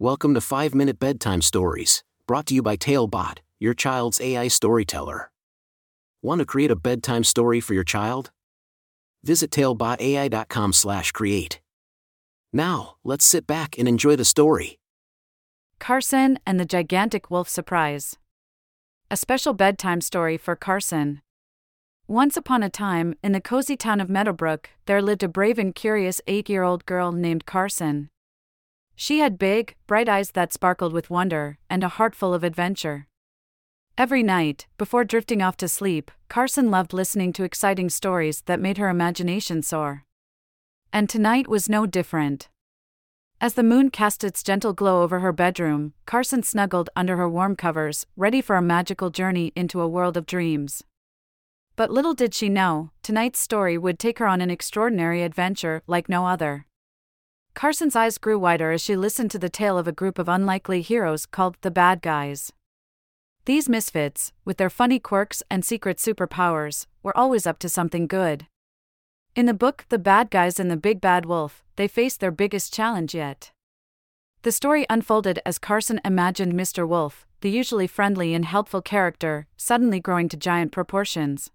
Welcome to 5 Minute Bedtime Stories, brought to you by Talebot, your child's AI storyteller. Want to create a bedtime story for your child? Visit talebotai.com/create. Now, let's sit back and enjoy the story. Carson and the Gigantic Wolf Surprise. A special bedtime story for Carson. Once upon a time, in the cozy town of Meadowbrook, there lived a brave and curious eight year old girl named Carson. She had big, bright eyes that sparkled with wonder, and a heart full of adventure. Every night, before drifting off to sleep, Carson loved listening to exciting stories that made her imagination soar. And tonight was no different. As the moon cast its gentle glow over her bedroom, Carson snuggled under her warm covers, ready for a magical journey into a world of dreams. But little did she know, tonight's story would take her on an extraordinary adventure like no other. Carson's eyes grew wider as she listened to the tale of a group of unlikely heroes called the Bad Guys. These misfits, with their funny quirks and secret superpowers, were always up to something good. In the book The Bad Guys and the Big Bad Wolf, they faced their biggest challenge yet. The story unfolded as Carson imagined Mr. Wolf, the usually friendly and helpful character, suddenly growing to giant proportions.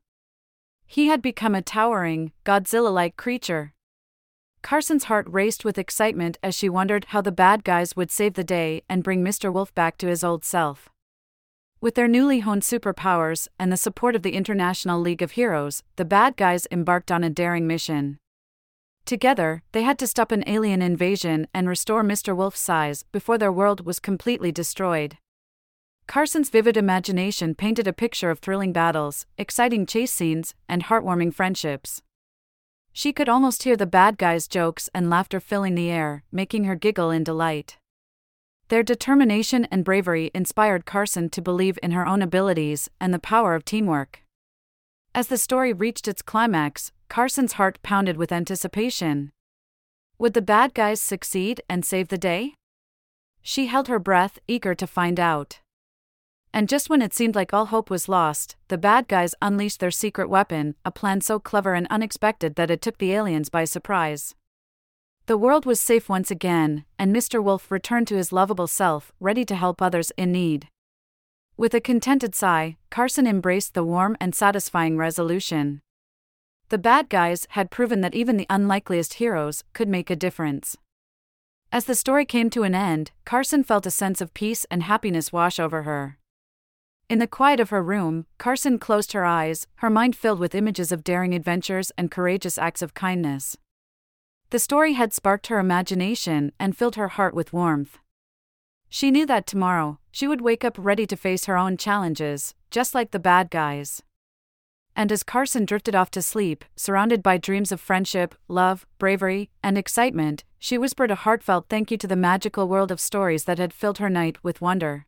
He had become a towering, Godzilla like creature, Carson's heart raced with excitement as she wondered how the bad guys would save the day and bring Mr. Wolf back to his old self. With their newly honed superpowers and the support of the International League of Heroes, the bad guys embarked on a daring mission. Together, they had to stop an alien invasion and restore Mr. Wolf's size before their world was completely destroyed. Carson's vivid imagination painted a picture of thrilling battles, exciting chase scenes, and heartwarming friendships. She could almost hear the bad guys' jokes and laughter filling the air, making her giggle in delight. Their determination and bravery inspired Carson to believe in her own abilities and the power of teamwork. As the story reached its climax, Carson's heart pounded with anticipation. Would the bad guys succeed and save the day? She held her breath, eager to find out. And just when it seemed like all hope was lost, the bad guys unleashed their secret weapon, a plan so clever and unexpected that it took the aliens by surprise. The world was safe once again, and Mr. Wolf returned to his lovable self, ready to help others in need. With a contented sigh, Carson embraced the warm and satisfying resolution. The bad guys had proven that even the unlikeliest heroes could make a difference. As the story came to an end, Carson felt a sense of peace and happiness wash over her. In the quiet of her room, Carson closed her eyes, her mind filled with images of daring adventures and courageous acts of kindness. The story had sparked her imagination and filled her heart with warmth. She knew that tomorrow, she would wake up ready to face her own challenges, just like the bad guys. And as Carson drifted off to sleep, surrounded by dreams of friendship, love, bravery, and excitement, she whispered a heartfelt thank you to the magical world of stories that had filled her night with wonder.